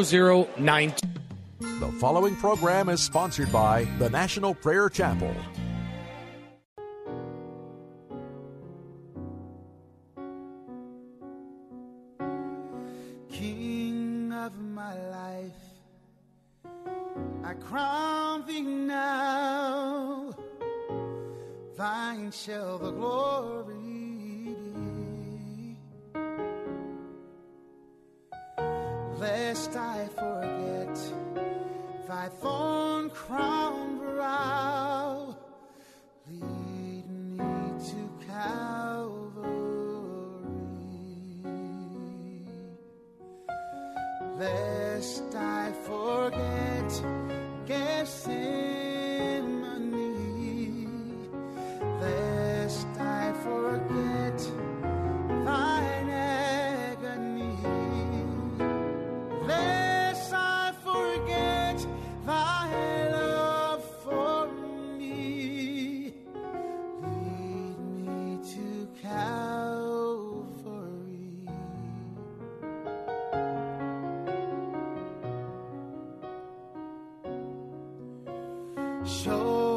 Zero nine. The following program is sponsored by the National Prayer Chapel. King of my life, I crown thee now. Thine shall the glory Lest I forget thy thorn crown brow, lead me to Calvary. Lest I forget Gethsemane, lest I forget 秀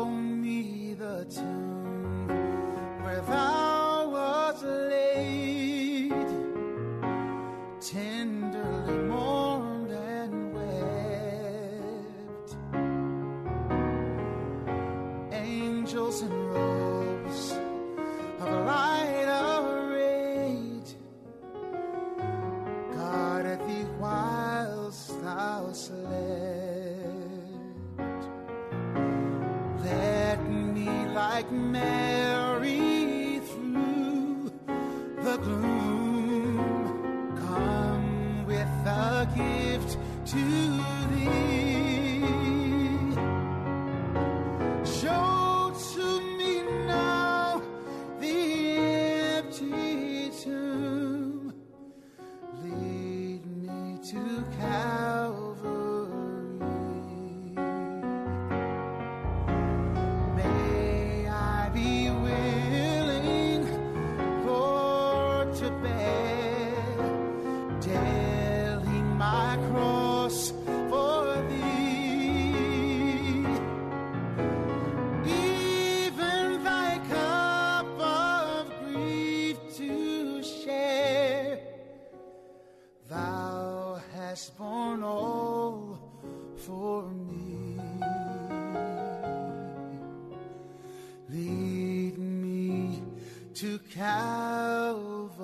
Calvary.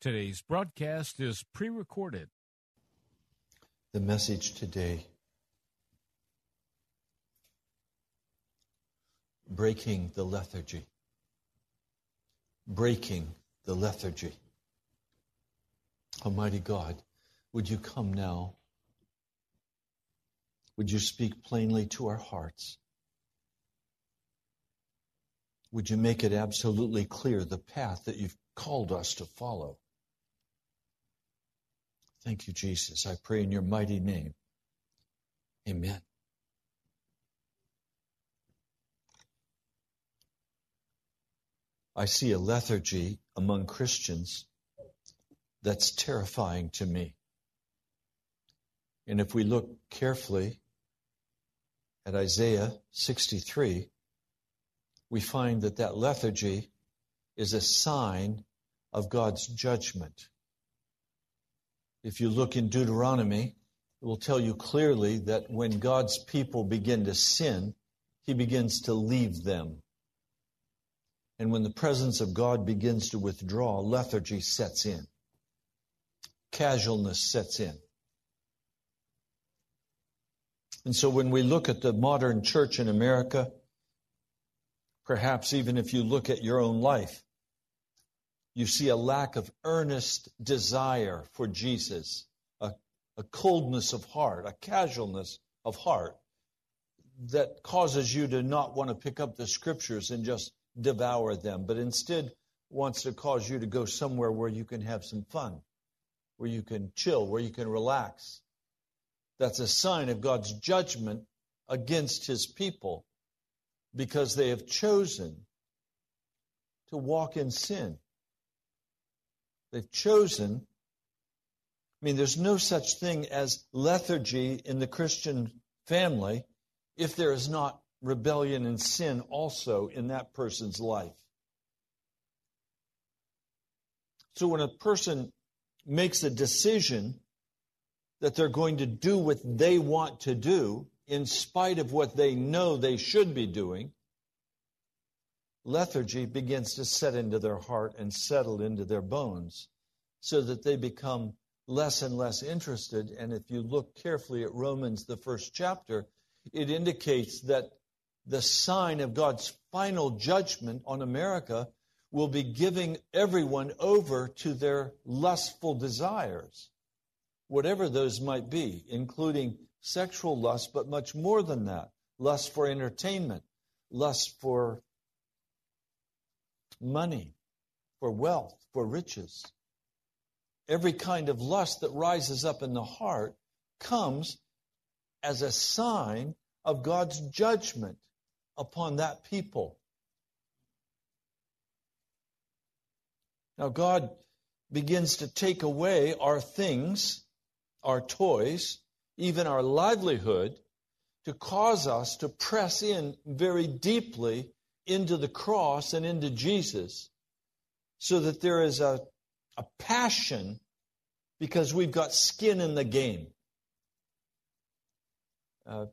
Today's broadcast is pre recorded. The message today breaking the lethargy. Breaking the lethargy. Almighty God, would you come now? Would you speak plainly to our hearts? Would you make it absolutely clear the path that you've called us to follow? Thank you, Jesus. I pray in your mighty name. Amen. I see a lethargy among Christians that's terrifying to me. And if we look carefully at Isaiah 63, we find that that lethargy is a sign of God's judgment. If you look in Deuteronomy, it will tell you clearly that when God's people begin to sin, he begins to leave them. And when the presence of God begins to withdraw, lethargy sets in. Casualness sets in. And so when we look at the modern church in America, perhaps even if you look at your own life, you see a lack of earnest desire for Jesus, a, a coldness of heart, a casualness of heart that causes you to not want to pick up the scriptures and just devour them, but instead wants to cause you to go somewhere where you can have some fun, where you can chill, where you can relax. That's a sign of God's judgment against his people because they have chosen to walk in sin. They've chosen. I mean, there's no such thing as lethargy in the Christian family if there is not rebellion and sin also in that person's life. So when a person makes a decision that they're going to do what they want to do in spite of what they know they should be doing, lethargy begins to set into their heart and settle into their bones so that they become less and less interested. And if you look carefully at Romans, the first chapter, it indicates that the sign of God's final judgment on America will be giving everyone over to their lustful desires, whatever those might be, including sexual lust, but much more than that lust for entertainment, lust for money, for wealth, for riches. Every kind of lust that rises up in the heart comes as a sign of God's judgment upon that people. Now, God begins to take away our things, our toys, even our livelihood, to cause us to press in very deeply into the cross and into Jesus so that there is a, a passion because we've got skin in the game. Uh,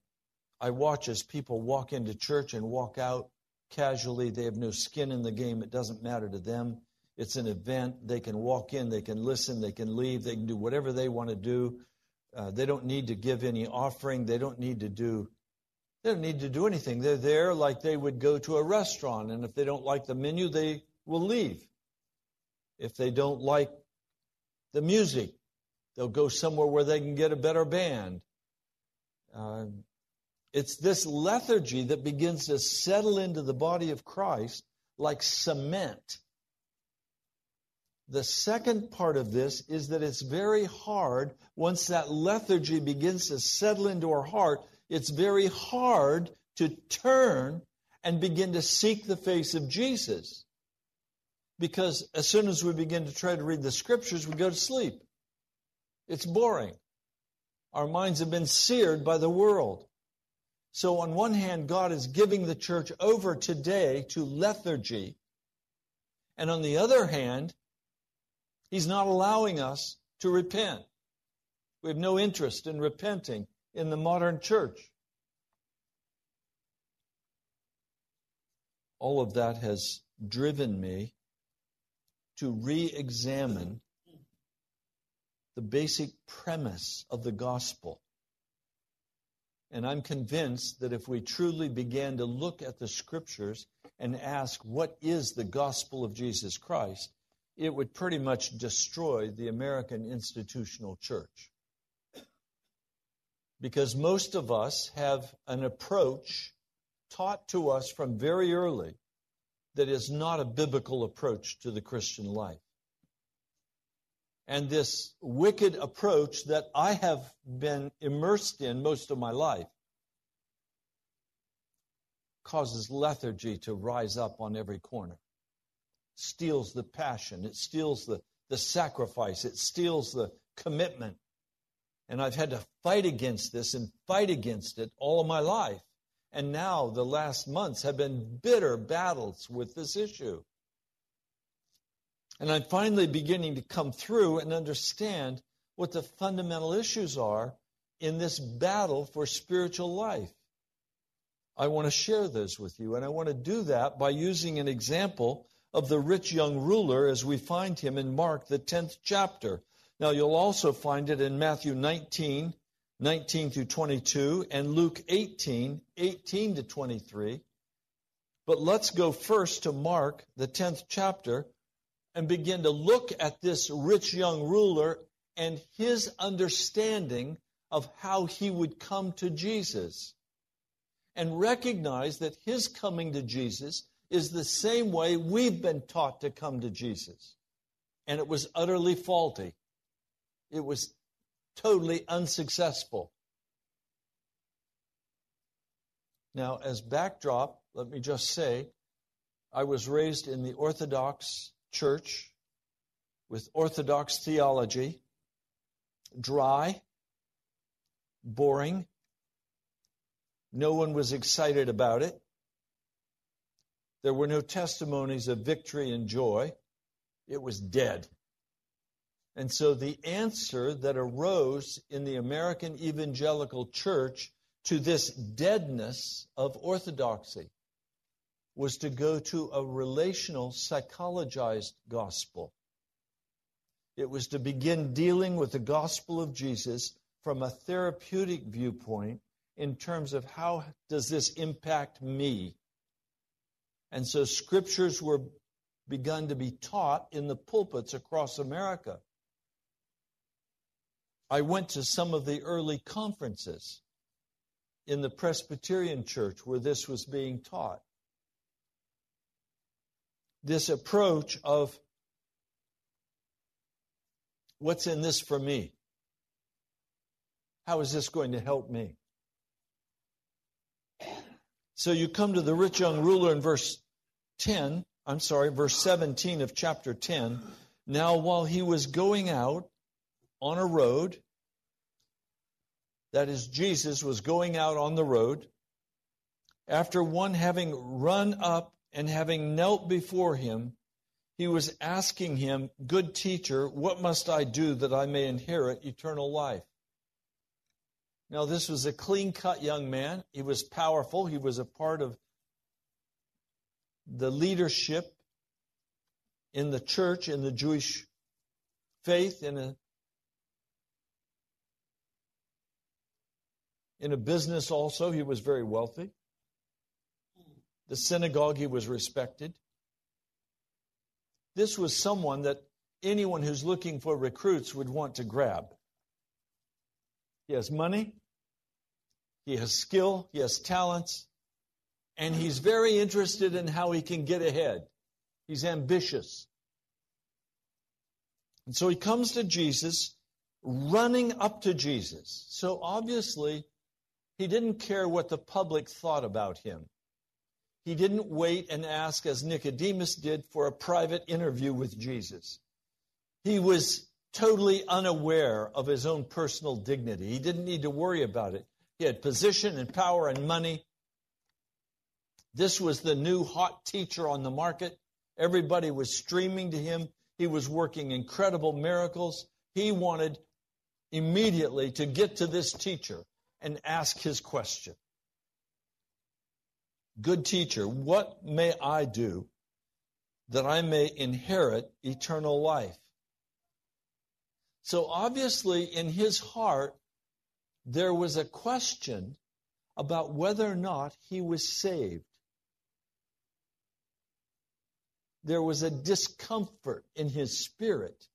I watch as people walk into church and walk out casually. They have no skin in the game. It doesn't matter to them. It's an event. They can walk in, they can listen, they can leave, they can do whatever they want to do. Uh, they don't need to give any offering. They don't need to do they don't need to do anything. They're there like they would go to a restaurant, and if they don't like the menu, they will leave. If they don't like the music, they'll go somewhere where they can get a better band. Uh, it's this lethargy that begins to settle into the body of Christ like cement. The second part of this is that it's very hard once that lethargy begins to settle into our heart it's very hard to turn and begin to seek the face of Jesus. Because as soon as we begin to try to read the scriptures, we go to sleep. It's boring. Our minds have been seared by the world. So, on one hand, God is giving the church over today to lethargy. And on the other hand, He's not allowing us to repent. We have no interest in repenting in the modern church. All of that has driven me to re examine the basic premise of the gospel. And I'm convinced that if we truly began to look at the scriptures and ask, what is the gospel of Jesus Christ, it would pretty much destroy the American institutional church because most of us have an approach taught to us from very early that is not a biblical approach to the Christian life. And this wicked approach that I have been immersed in most of my life causes lethargy to rise up on every corner, steals the passion, it steals the, the sacrifice, it steals the commitment. And I've had to fight against this and fight against it all of my life. And now the last months have been bitter battles with this issue. And I'm finally beginning to come through and understand what the fundamental issues are in this battle for spiritual life. I want to share those with you, and I want to do that by using an example of the rich young ruler as we find him in Mark, the 10th chapter. Now, you'll also find it in Matthew 19, 19 through 22, and Luke 18, 18 to 23. But let's go first to Mark, the 10th chapter, and begin to look at this rich young ruler and his understanding of how he would come to Jesus. And recognize that his coming to Jesus is the same way we've been taught to come to Jesus. And it was utterly faulty. It was totally unsuccessful. Now, as backdrop, let me just say, I was raised in the Orthodox Church with Orthodox theology, dry, boring. No one was excited about it. There were no testimonies of victory and joy. It was dead. And so the answer that arose in the American evangelical church to this deadness of orthodoxy was to go to a relational, psychologized gospel. It was to begin dealing with the gospel of Jesus from a therapeutic viewpoint in terms of how does this impact me? And so scriptures were begun to be taught in the pulpits across America. I went to some of the early conferences in the Presbyterian church where this was being taught. This approach of what's in this for me? How is this going to help me? So you come to the rich young ruler in verse 10, I'm sorry, verse 17 of chapter 10. Now, while he was going out, on a road. That is, Jesus was going out on the road. After one having run up and having knelt before him, he was asking him, Good teacher, what must I do that I may inherit eternal life? Now, this was a clean cut young man. He was powerful. He was a part of the leadership in the church, in the Jewish faith, in a In a business also, he was very wealthy. The synagogue, he was respected. This was someone that anyone who's looking for recruits would want to grab. He has money, he has skill, he has talents, and he's very interested in how he can get ahead. He's ambitious. And so he comes to Jesus, running up to Jesus. So obviously, he didn't care what the public thought about him. He didn't wait and ask, as Nicodemus did, for a private interview with Jesus. He was totally unaware of his own personal dignity. He didn't need to worry about it. He had position and power and money. This was the new hot teacher on the market. Everybody was streaming to him. He was working incredible miracles. He wanted immediately to get to this teacher and ask his question Good teacher, what may I do that I may inherit eternal life? So obviously, in his heart, there was a question about whether or not he was saved. There was a discomfort in his spirit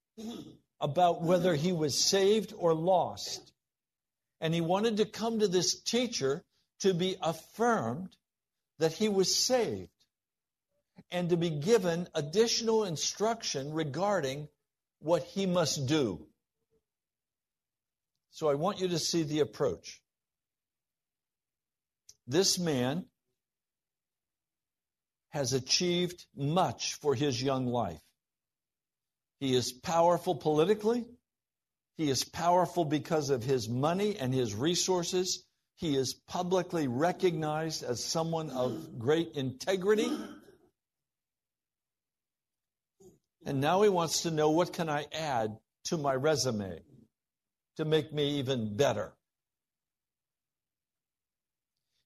about whether he was saved or lost. And he wanted to come to this teacher to be affirmed that he was saved and to be given additional instruction regarding what he must do. So I want you to see the approach. This man has achieved much for his young life. He is powerful politically. He is powerful because of his money and his resources. He is publicly recognized as someone of great integrity. And now he wants to know what can I add to my resume to make me even better.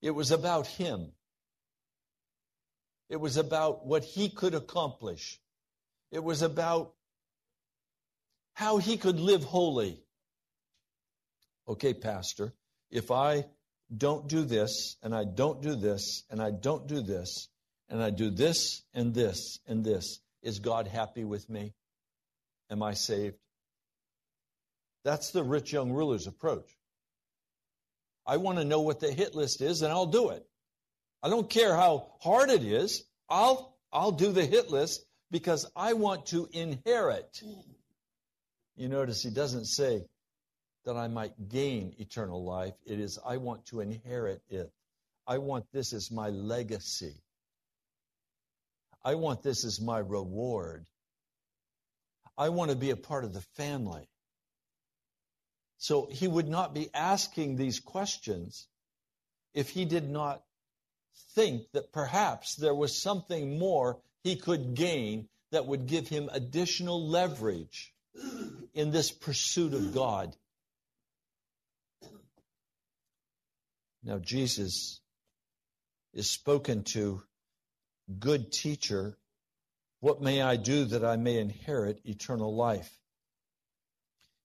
It was about him. It was about what he could accomplish. It was about how he could live holy. okay, Pastor, if I don't do this, and I don't do this, and I don't do this, and I do this and this and this, is God happy with me? Am I saved? That's the rich young ruler's approach. I want to know what the hit list is, and I'll do it. I don't care how hard it is. I'll I'll do the hit list because I want to inherit. You notice he doesn't say that I might gain eternal life. It is I want to inherit it. I want this as my legacy. I want this as my reward. I want to be a part of the family. So he would not be asking these questions if he did not think that perhaps there was something more he could gain that would give him additional leverage in this pursuit of God. Now, Jesus is spoken to, good teacher, what may I do that I may inherit eternal life?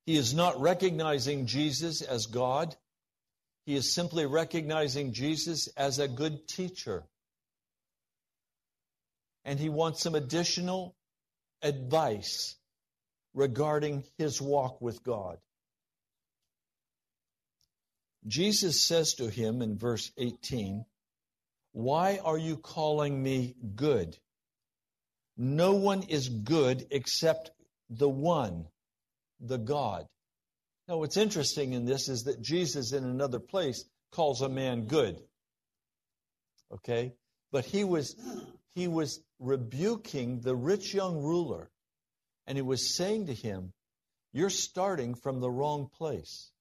He is not recognizing Jesus as God. He is simply recognizing Jesus as a good teacher. And he wants some additional advice regarding his walk with God. Jesus says to him in verse 18, Why are you calling me good? No one is good except the one, the God. Now, what's interesting in this is that Jesus, in another place, calls a man good. Okay? But he was, he was rebuking the rich young ruler, and he was saying to him, You're starting from the wrong place.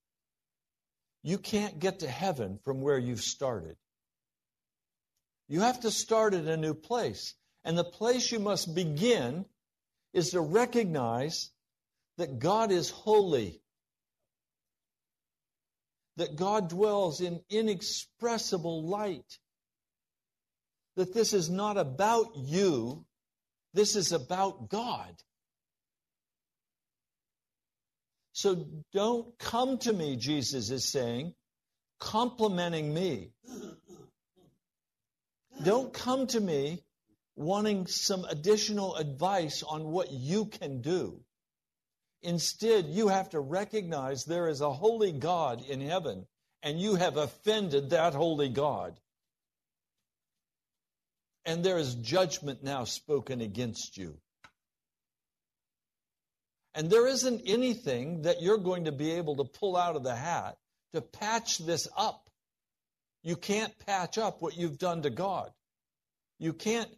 You can't get to heaven from where you've started. You have to start at a new place. And the place you must begin is to recognize that God is holy that God dwells in inexpressible light. That this is not about you, this is about God. So don't come to me, Jesus is saying, complimenting me. Don't come to me wanting some additional advice on what you can do. Instead, you have to recognize there is a holy God in heaven, and you have offended that holy God. And there is judgment now spoken against you. And there isn't anything that you're going to be able to pull out of the hat to patch this up. You can't patch up what you've done to God. You can't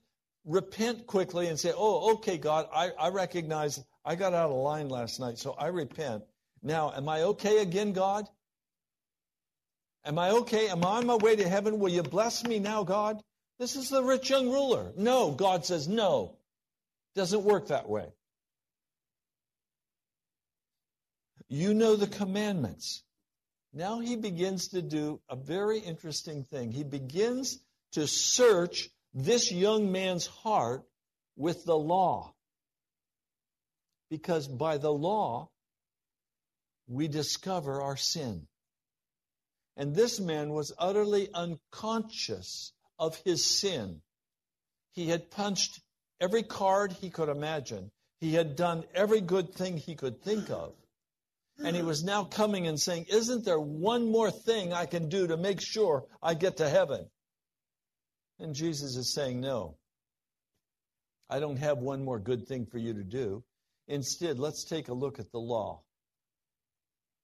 repent quickly and say, oh, okay, God, I, I recognize I got out of line last night, so I repent. Now, am I okay again, God? Am I okay? Am I on my way to heaven? Will you bless me now, God? This is the rich young ruler. No, God says no. Doesn't work that way. You know the commandments. Now he begins to do a very interesting thing. He begins to search this young man's heart with the law. Because by the law, we discover our sin. And this man was utterly unconscious of his sin. He had punched every card he could imagine. He had done every good thing he could think of. And he was now coming and saying, Isn't there one more thing I can do to make sure I get to heaven? And Jesus is saying, No. I don't have one more good thing for you to do. Instead, let's take a look at the law.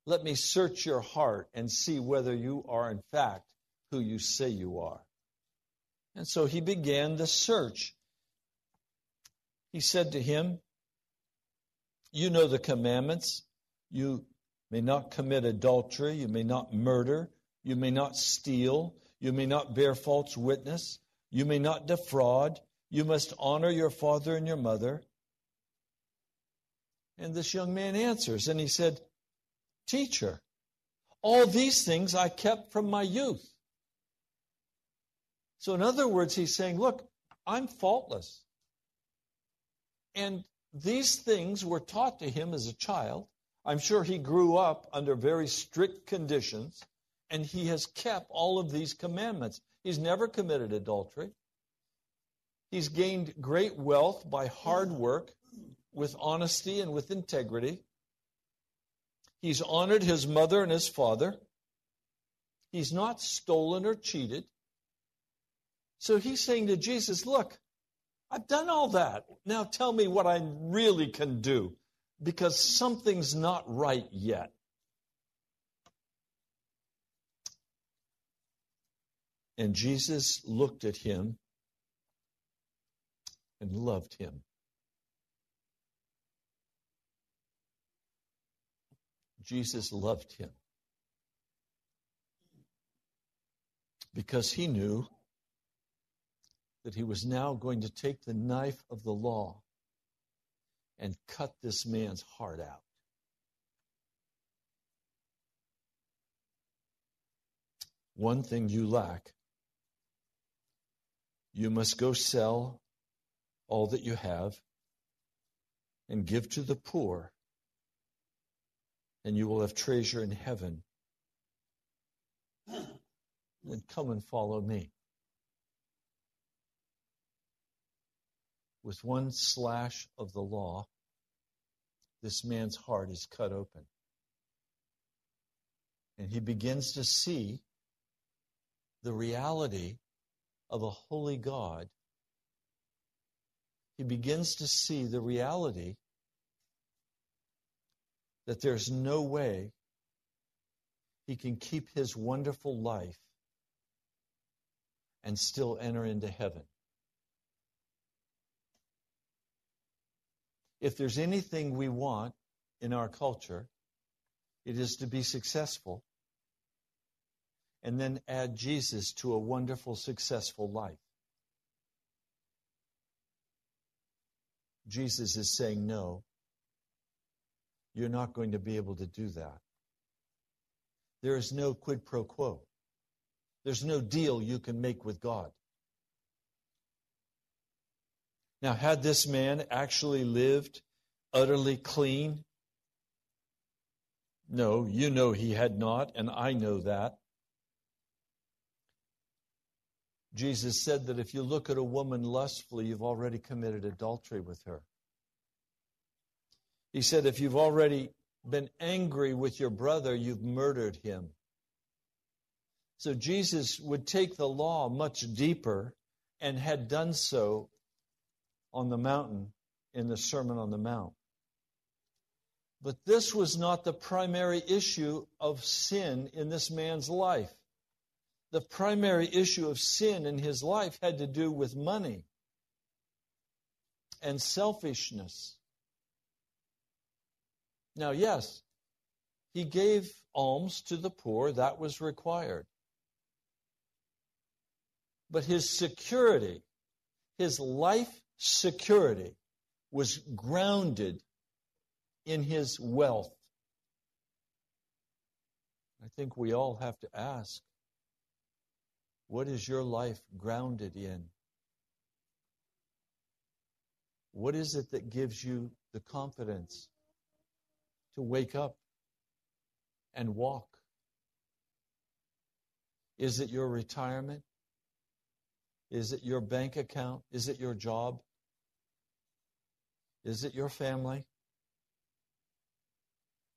Let me search your heart and see whether you are, in fact, who you say you are. And so he began the search. He said to him, You know the commandments. You may not commit adultery. You may not murder. You may not steal. You may not bear false witness. You may not defraud. You must honor your father and your mother. And this young man answers, and he said, Teacher, all these things I kept from my youth. So, in other words, he's saying, Look, I'm faultless. And these things were taught to him as a child. I'm sure he grew up under very strict conditions and he has kept all of these commandments. He's never committed adultery. He's gained great wealth by hard work with honesty and with integrity. He's honored his mother and his father. He's not stolen or cheated. So he's saying to Jesus, Look, I've done all that. Now tell me what I really can do because something's not right yet. And Jesus looked at him and loved him. Jesus loved him because he knew that he was now going to take the knife of the law and cut this man's heart out. One thing you lack. You must go sell all that you have and give to the poor and you will have treasure in heaven. Then come and follow me. With one slash of the law, this man's heart is cut open. And he begins to see the reality of a holy God. He begins to see the reality that there's no way he can keep his wonderful life and still enter into heaven. If there's anything we want in our culture, it is to be successful and then add Jesus to a wonderful, successful life. Jesus is saying, no, you're not going to be able to do that. There is no quid pro quo. There's no deal you can make with God. Now, had this man actually lived utterly clean? No, you know he had not, and I know that. Jesus said that if you look at a woman lustfully, you've already committed adultery with her. He said, if you've already been angry with your brother, you've murdered him. So Jesus would take the law much deeper and had done so on the mountain in the Sermon on the Mount. But this was not the primary issue of sin in this man's life. The primary issue of sin in his life had to do with money and selfishness now, yes, he gave alms to the poor, that was required. But his security, his life security, was grounded in his wealth. I think we all have to ask what is your life grounded in? What is it that gives you the confidence to wake up and walk? Is it your retirement? Is it your bank account? Is it your job? Is it your family?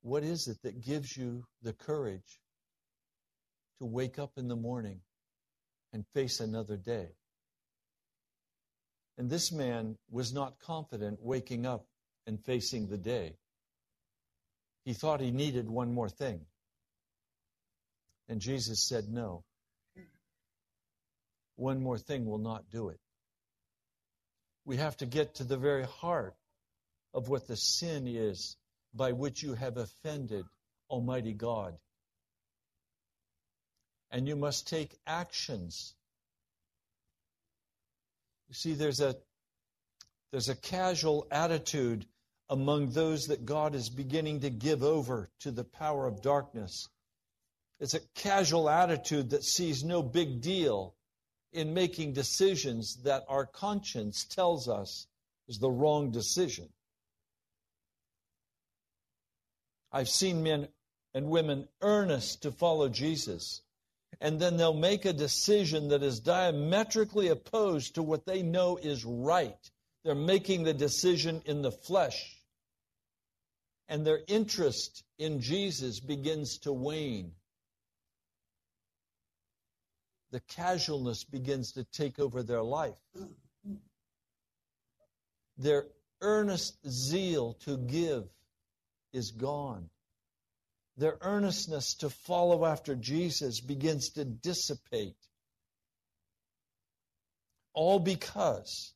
What is it that gives you the courage to wake up in the morning and face another day? And this man was not confident waking up and facing the day. He thought he needed one more thing. And Jesus said, No. One more thing will not do it. We have to get to the very heart of what the sin is by which you have offended Almighty God. And you must take actions. You see, there's a there's a casual attitude among those that God is beginning to give over to the power of darkness. It's a casual attitude that sees no big deal in making decisions that our conscience tells us is the wrong decision. I've seen men and women earnest to follow Jesus, and then they'll make a decision that is diametrically opposed to what they know is right. They're making the decision in the flesh, and their interest in Jesus begins to wane. The casualness begins to take over their life. Their earnest zeal to give is gone. Their earnestness to follow after Jesus begins to dissipate. All because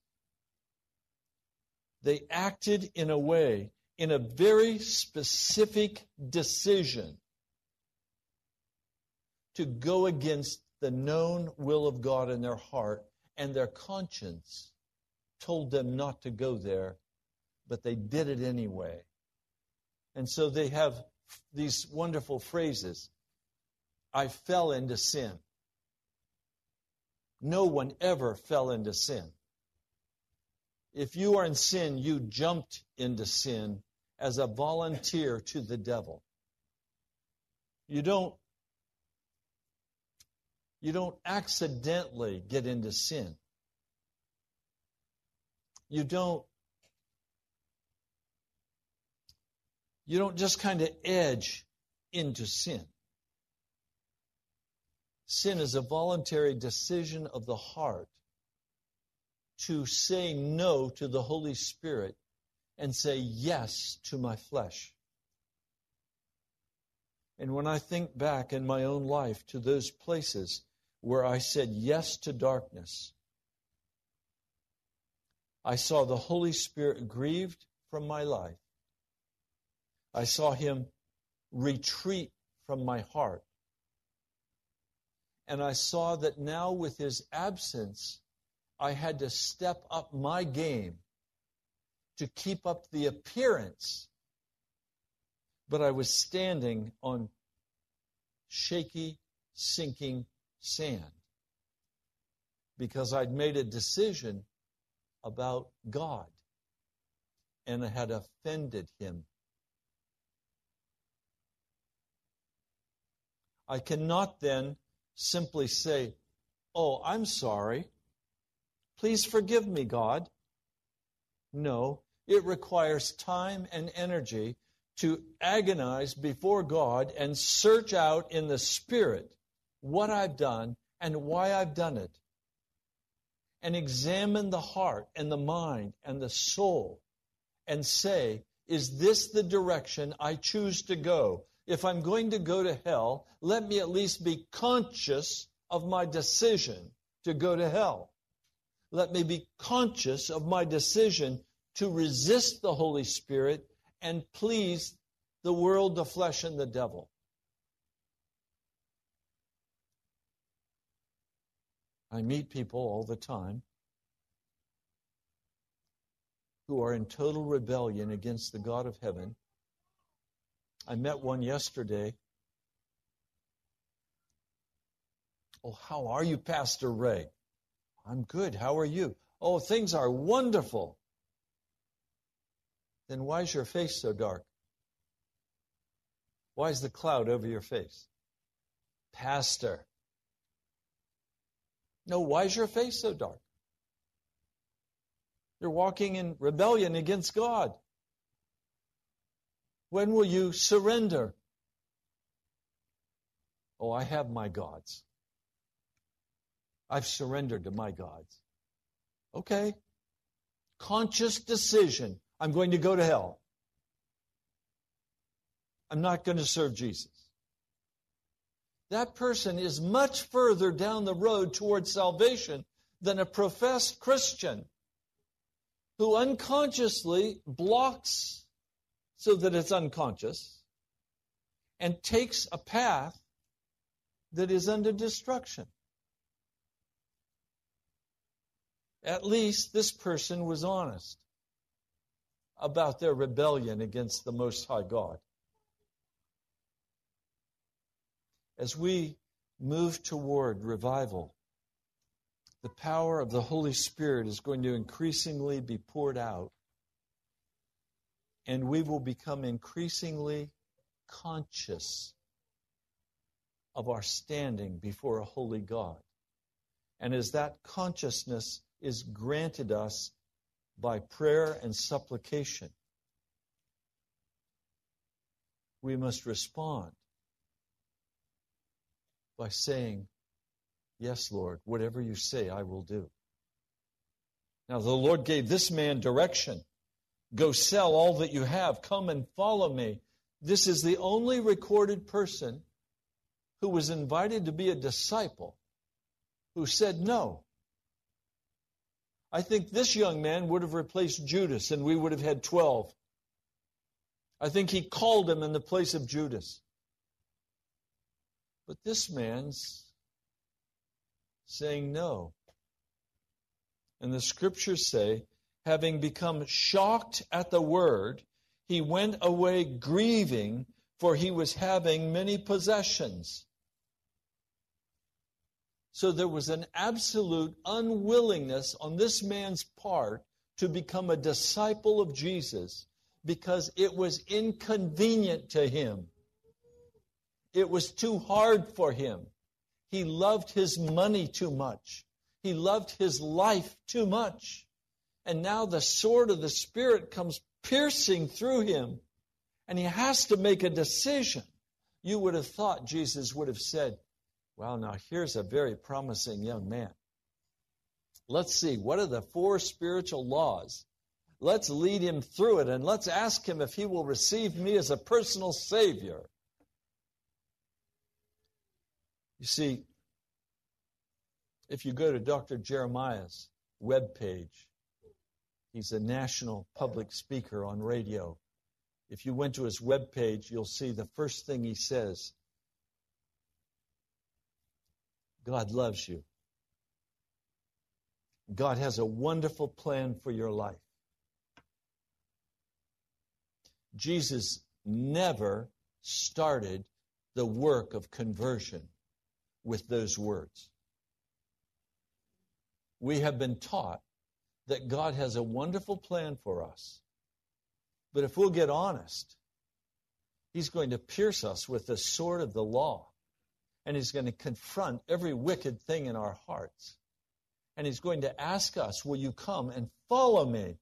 they acted in a way, in a very specific decision to go against the known will of God in their heart, and their conscience told them not to go there, but they did it anyway. And so they have these wonderful phrases I fell into sin. No one ever fell into sin. If you are in sin, you jumped into sin as a volunteer to the devil. You don't you don't accidentally get into sin. You don't you don't just kind of edge into sin. Sin is a voluntary decision of the heart to say no to the Holy Spirit and say yes to my flesh. And when I think back in my own life to those places where I said yes to darkness, I saw the Holy Spirit grieved from my life. I saw him retreat from my heart. And I saw that now, with his absence, I had to step up my game to keep up the appearance. But I was standing on shaky, sinking sand because I'd made a decision about God and I had offended him. I cannot then simply say, Oh, I'm sorry. Please forgive me, God. No, it requires time and energy to agonize before God and search out in the Spirit what I've done and why I've done it. And examine the heart and the mind and the soul and say, is this the direction I choose to go? If I'm going to go to hell, let me at least be conscious of my decision to go to hell. Let me be conscious of my decision to resist the Holy Spirit and please the world, the flesh, and the devil. I meet people all the time who are in total rebellion against the God of heaven. I met one yesterday. Oh, how are you, Pastor Ray? I'm good. How are you? Oh, things are wonderful. Then why is your face so dark? Why is the cloud over your face? Pastor. No, why is your face so dark? You're walking in rebellion against God. When will you surrender? Oh, I have my gods. I've surrendered to my gods. Okay. Conscious decision. I'm going to go to hell. I'm not going to serve Jesus. That person is much further down the road towards salvation than a professed Christian who unconsciously blocks so that it's unconscious and takes a path that is under destruction. At least this person was honest about their rebellion against the Most High God. As we move toward revival, the power of the Holy Spirit is going to increasingly be poured out, and we will become increasingly conscious of our standing before a holy God. And as that consciousness is granted us by prayer and supplication, we must respond by saying, Yes, Lord, whatever you say, I will do. Now, the Lord gave this man direction Go sell all that you have, come and follow me. This is the only recorded person who was invited to be a disciple who said no. I think this young man would have replaced Judas and we would have had 12. I think he called him in the place of Judas. But this man's saying no. And the scriptures say, having become shocked at the word, he went away grieving, for he was having many possessions. So there was an absolute unwillingness on this man's part to become a disciple of Jesus because it was inconvenient to him. It was too hard for him. He loved his money too much. He loved his life too much. And now the sword of the Spirit comes piercing through him, and he has to make a decision. You would have thought Jesus would have said, Well, now here's a very promising young man. Let's see, what are the four spiritual laws? Let's lead him through it and let's ask him if he will receive me as a personal Savior. You see, if you go to Dr. Jeremiah's web page, he's a national public speaker on radio. If you went to his web page, you'll see the first thing he says God loves you. God has a wonderful plan for your life. Jesus never started the work of conversion with those words. We have been taught that God has a wonderful plan for us. But if we'll get honest, He's going to pierce us with the sword of the law. And He's going to confront every wicked thing in our hearts. And He's going to ask us, Will you come and follow me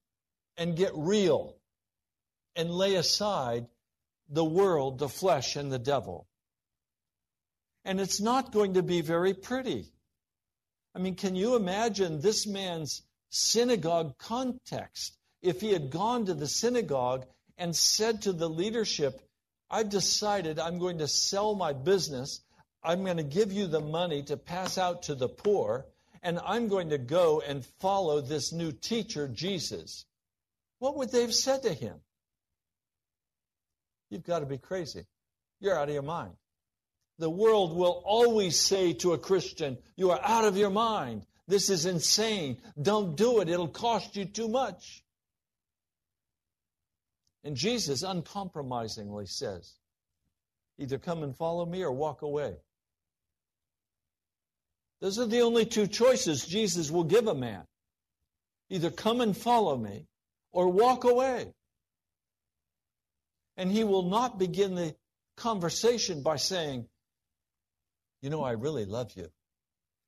and get real and lay aside the world, the flesh, and the devil? And it's not going to be very pretty. I mean, can you imagine this man's synagogue context? If he had gone to the synagogue and said to the leadership, I've decided I'm going to sell my business, I'm going to give you the money to pass out to the poor, and I'm going to go and follow this new teacher, Jesus. What would they have said to him? You've got to be crazy. You're out of your mind. The world will always say to a Christian, You are out of your mind. This is insane. Don't do it. It'll cost you too much. And Jesus uncompromisingly says, Either come and follow me or walk away. Those are the only two choices Jesus will give a man. Either come and follow me or walk away. And he will not begin the conversation by saying, you know, I really love you.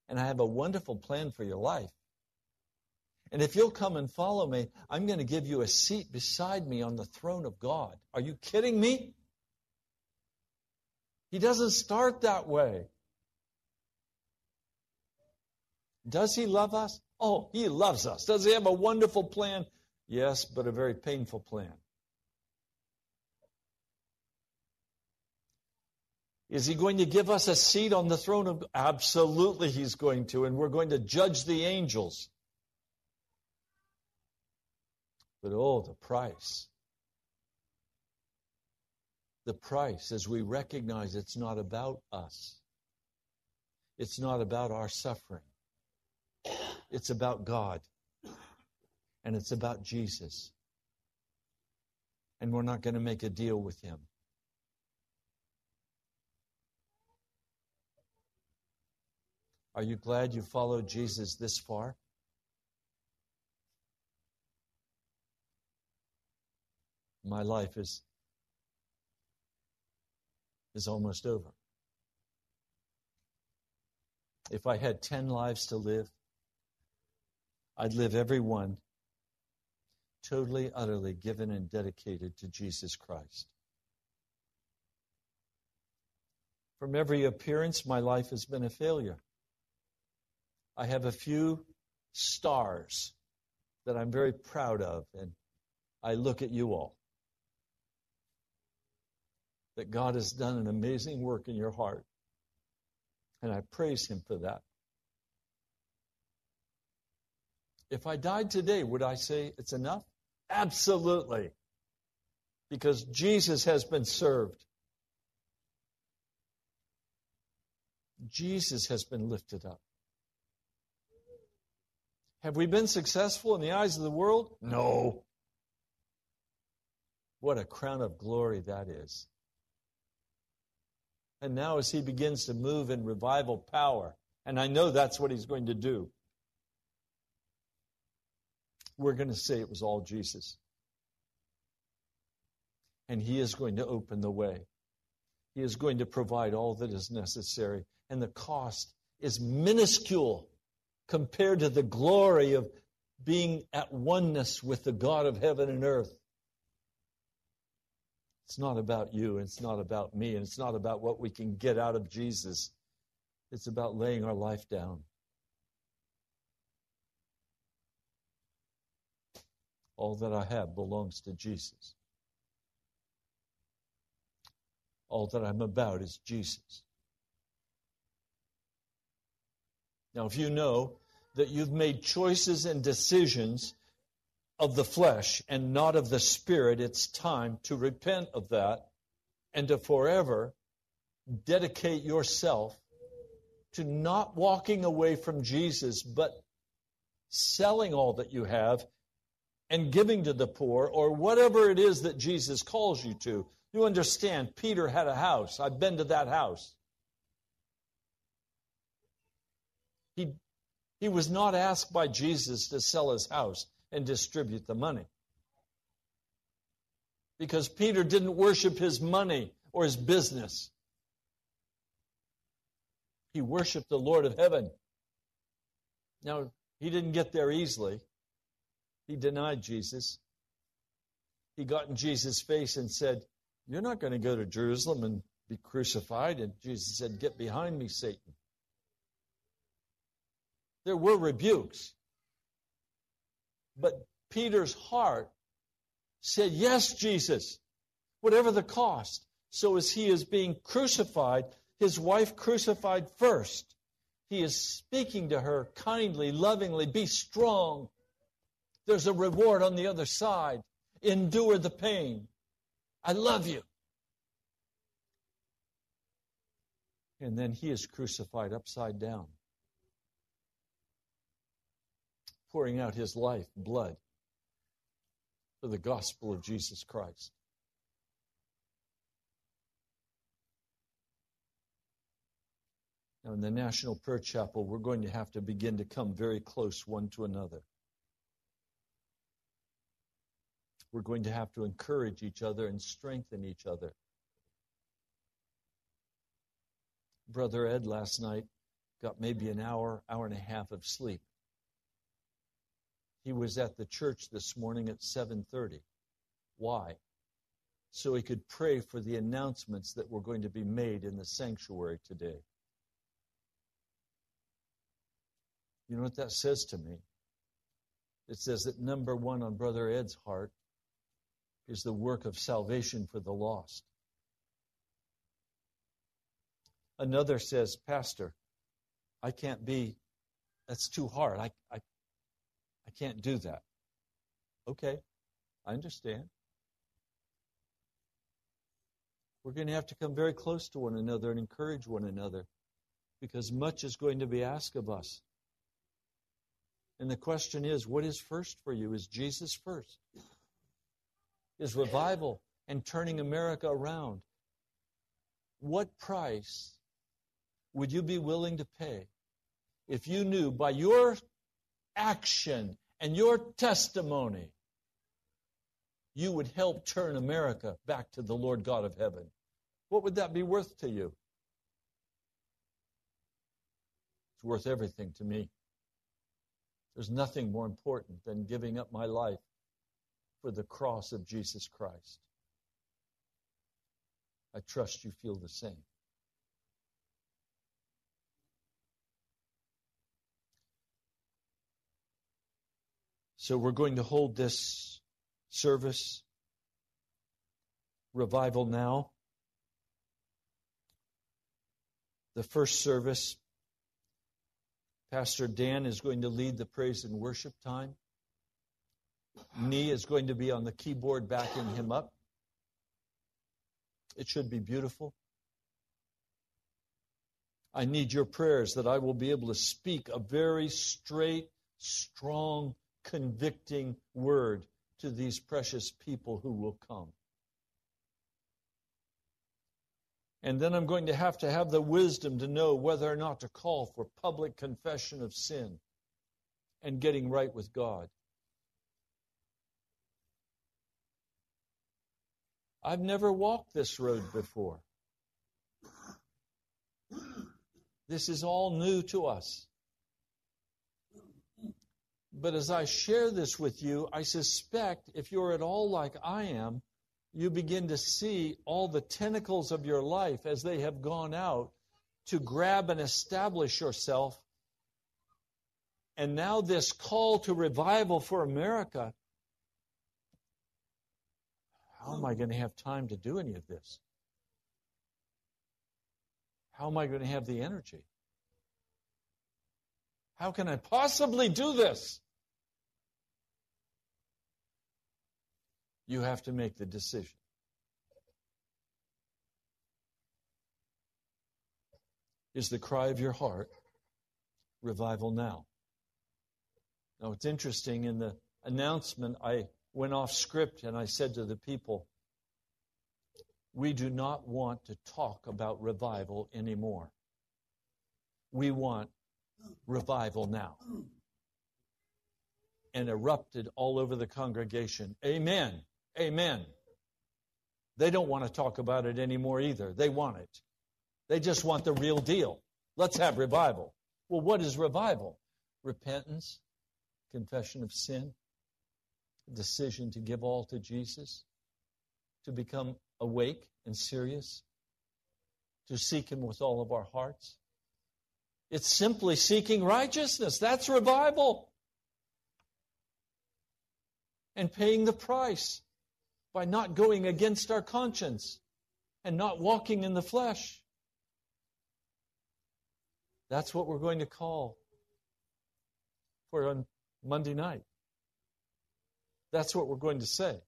And I have a wonderful plan for your life. And if you'll come and follow me, I'm going to give you a seat beside me on the throne of God. Are you kidding me? He doesn't start that way. Does he love us? Oh, he loves us. Does he have a wonderful plan? Yes, but a very painful plan. Is he going to give us a seat on the throne of Absolutely he's going to and we're going to judge the angels. But oh the price. The price as we recognize it's not about us. It's not about our suffering. It's about God. And it's about Jesus. And we're not going to make a deal with him. Are you glad you followed Jesus this far? My life is is almost over. If I had 10 lives to live, I'd live every one totally, utterly given and dedicated to Jesus Christ. From every appearance, my life has been a failure. I have a few stars that I'm very proud of, and I look at you all. That God has done an amazing work in your heart, and I praise Him for that. If I died today, would I say it's enough? Absolutely. Because Jesus has been served. Jesus has been lifted up. Have we been successful in the eyes of the world? No. What a crown of glory that is. And now, as he begins to move in revival power, and I know that's what he's going to do, we're going to say it was all Jesus. And he is going to open the way. He is going to provide all that is necessary. And the cost is minuscule compared to the glory of being at oneness with the God of heaven and earth. It's not about you, and it's not about me, and it's not about what we can get out of Jesus. It's about laying our life down. All that I have belongs to Jesus. All that I'm about is Jesus. Now, if you know that you've made choices and decisions of the flesh and not of the spirit, it's time to repent of that and to forever dedicate yourself to not walking away from Jesus, but selling all that you have and giving to the poor or whatever it is that Jesus calls you to. You understand, Peter had a house. I've been to that house. He, he was not asked by Jesus to sell his house and distribute the money. Because Peter didn't worship his money or his business. He worshiped the Lord of heaven. Now, he didn't get there easily. He denied Jesus. He got in Jesus' face and said, You're not going to go to Jerusalem and be crucified. And Jesus said, Get behind me, Satan. There were rebukes. But Peter's heart said, Yes, Jesus, whatever the cost. So as he is being crucified, his wife crucified first. He is speaking to her kindly, lovingly, be strong. There's a reward on the other side. Endure the pain. I love you. And then he is crucified upside down. Pouring out his life, blood, for the gospel of Jesus Christ. Now, in the National Prayer Chapel, we're going to have to begin to come very close one to another. We're going to have to encourage each other and strengthen each other. Brother Ed last night got maybe an hour, hour and a half of sleep. He was at the church this morning at 7:30. Why? So he could pray for the announcements that were going to be made in the sanctuary today. You know what that says to me? It says that number one on Brother Ed's heart is the work of salvation for the lost. Another says, Pastor, I can't be, that's too hard. I, I, I can't do that. Okay, I understand. We're going to have to come very close to one another and encourage one another because much is going to be asked of us. And the question is what is first for you? Is Jesus first? Is revival and turning America around? What price would you be willing to pay if you knew by your action and your testimony, you would help turn America back to the Lord God of heaven. What would that be worth to you? It's worth everything to me. There's nothing more important than giving up my life for the cross of Jesus Christ. I trust you feel the same. So we're going to hold this service, Revival Now. The first service, Pastor Dan is going to lead the praise and worship time. Nee is going to be on the keyboard backing him up. It should be beautiful. I need your prayers that I will be able to speak a very straight, strong, convicting word to these precious people who will come. And then I'm going to have to have the wisdom to know whether or not to call for public confession of sin and getting right with God. I've never walked this road before. This is all new to us. But as I share this with you, I suspect if you're at all like I am, you begin to see all the tentacles of your life as they have gone out to grab and establish yourself. And now, this call to revival for America how am I going to have time to do any of this? How am I going to have the energy? How can I possibly do this? You have to make the decision. Is the cry of your heart revival now? Now, it's interesting in the announcement, I went off script and I said to the people, we do not want to talk about revival anymore. We want revival now. And erupted all over the congregation. Amen. Amen. They don't want to talk about it anymore either. They want it. They just want the real deal. Let's have revival. Well, what is revival? Repentance, confession of sin, decision to give all to Jesus, to become awake and serious, to seek Him with all of our hearts. It's simply seeking righteousness. That's revival. And paying the price by not going against our conscience and not walking in the flesh. That's what we're going to call for on Monday night. That's what we're going to say.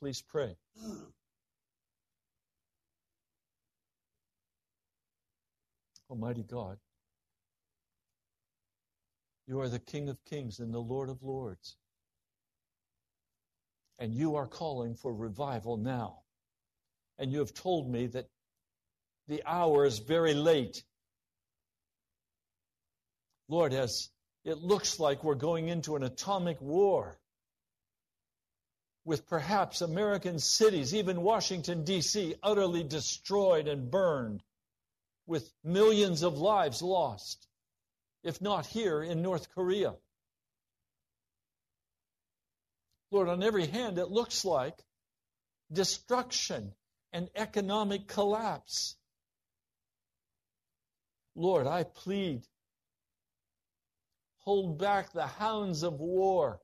Please pray. Almighty God, you are the King of kings and the Lord of lords. And you are calling for revival now. And you have told me that the hour is very late. Lord, as it looks like we're going into an atomic war with perhaps American cities, even Washington, D.C., utterly destroyed and burned, with millions of lives lost, if not here in North Korea. Lord, on every hand, it looks like destruction and economic collapse. Lord, I plead hold back the hounds of war,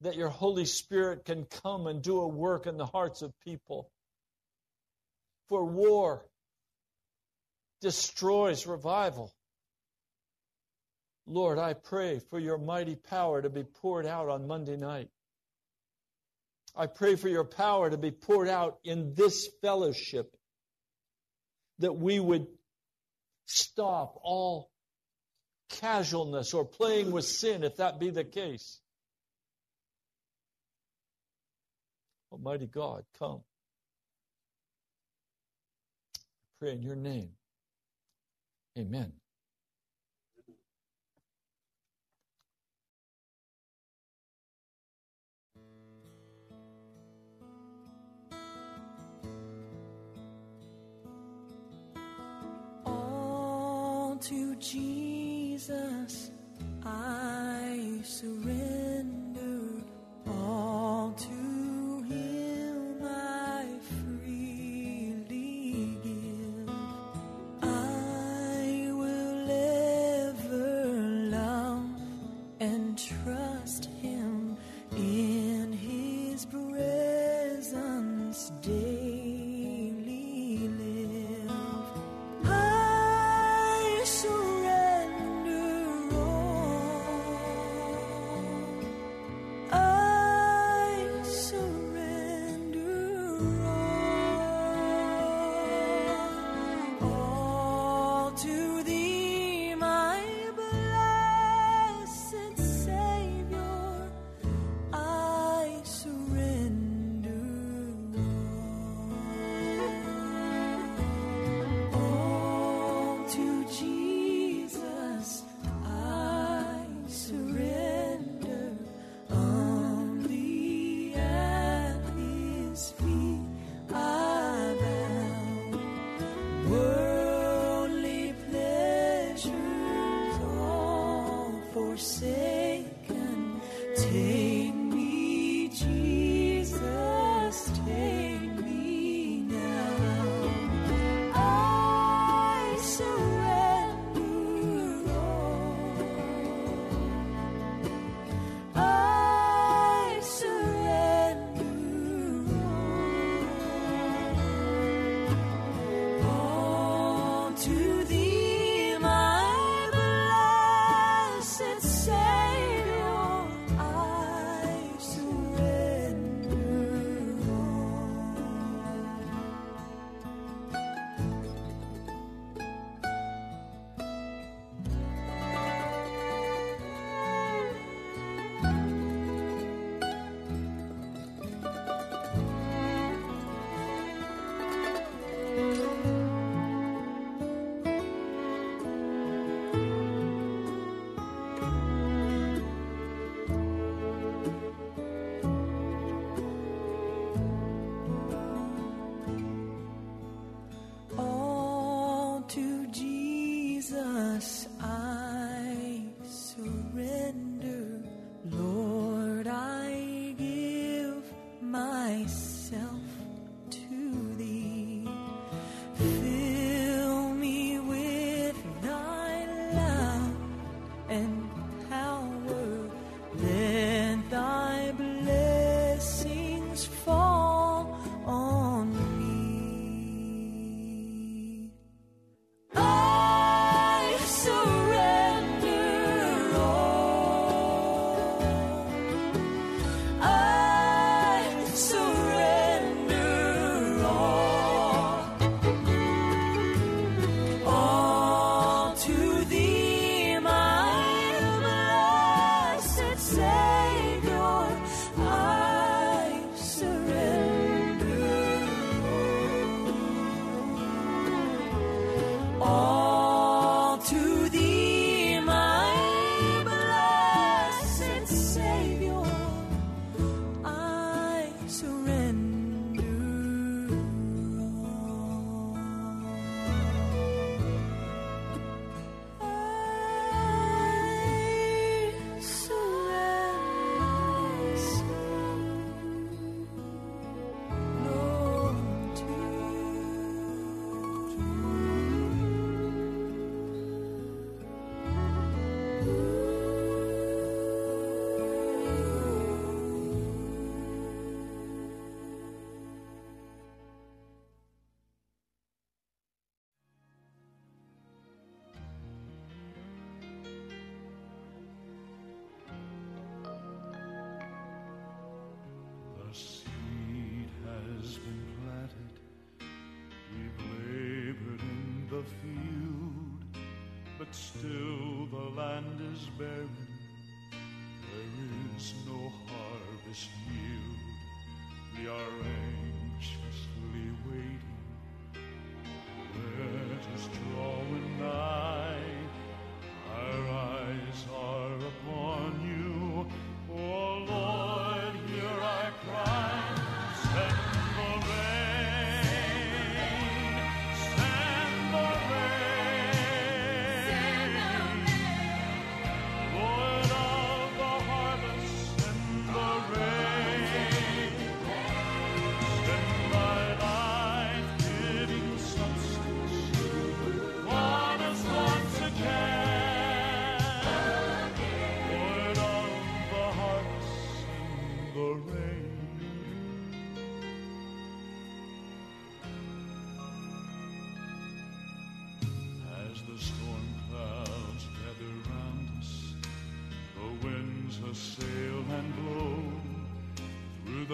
that your Holy Spirit can come and do a work in the hearts of people. For war destroys revival. Lord, I pray for your mighty power to be poured out on Monday night. I pray for your power to be poured out in this fellowship, that we would stop all casualness or playing with sin, if that be the case. Almighty God, come. I pray in your name. Amen. All to Jesus I surrender. seed has been planted. We've labored in the field, but still the land is barren.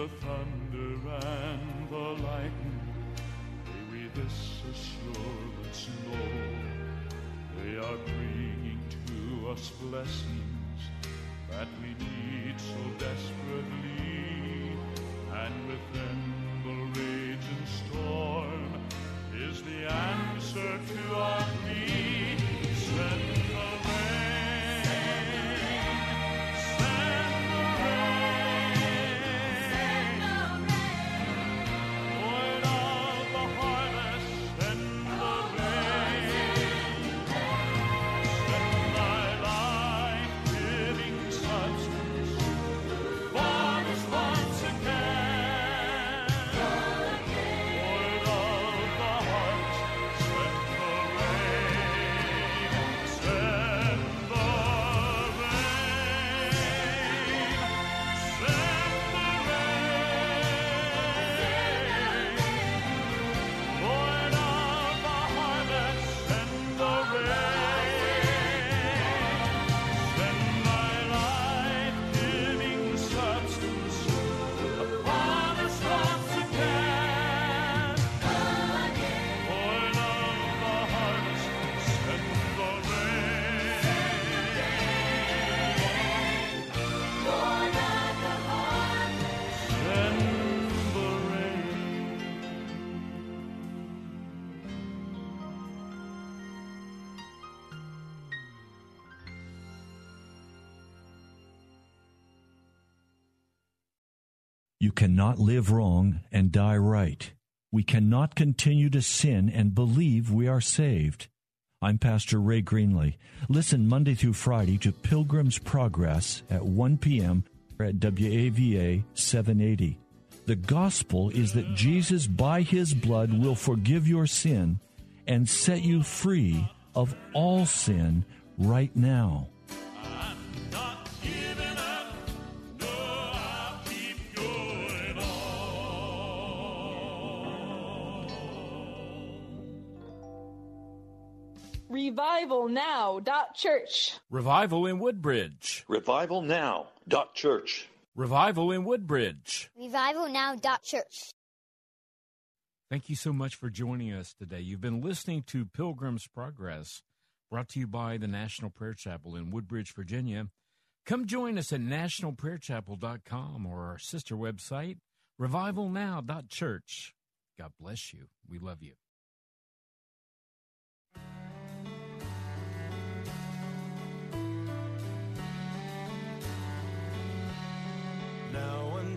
The thunder and the lightning, may we this assurance know. They are bringing to us blessings You cannot live wrong and die right. We cannot continue to sin and believe we are saved. I'm Pastor Ray Greenley. Listen Monday through Friday to Pilgrim's Progress at 1 p.m. at WAVA 780. The gospel is that Jesus, by his blood, will forgive your sin and set you free of all sin right now. RevivalNow.church. Revival in Woodbridge. RevivalNow.church. Revival in Woodbridge. RevivalNow.church. Thank you so much for joining us today. You've been listening to Pilgrim's Progress, brought to you by the National Prayer Chapel in Woodbridge, Virginia. Come join us at nationalprayerchapel.com or our sister website, revivalnow.church. God bless you. We love you.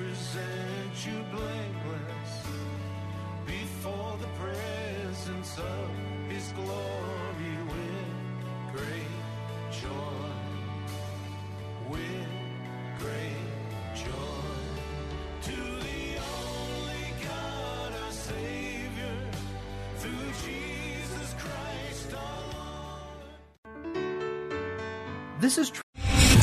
present you blameless before the presence of his glory with great joy. With great joy. To the only God, our Savior, through Jesus Christ our Lord. This is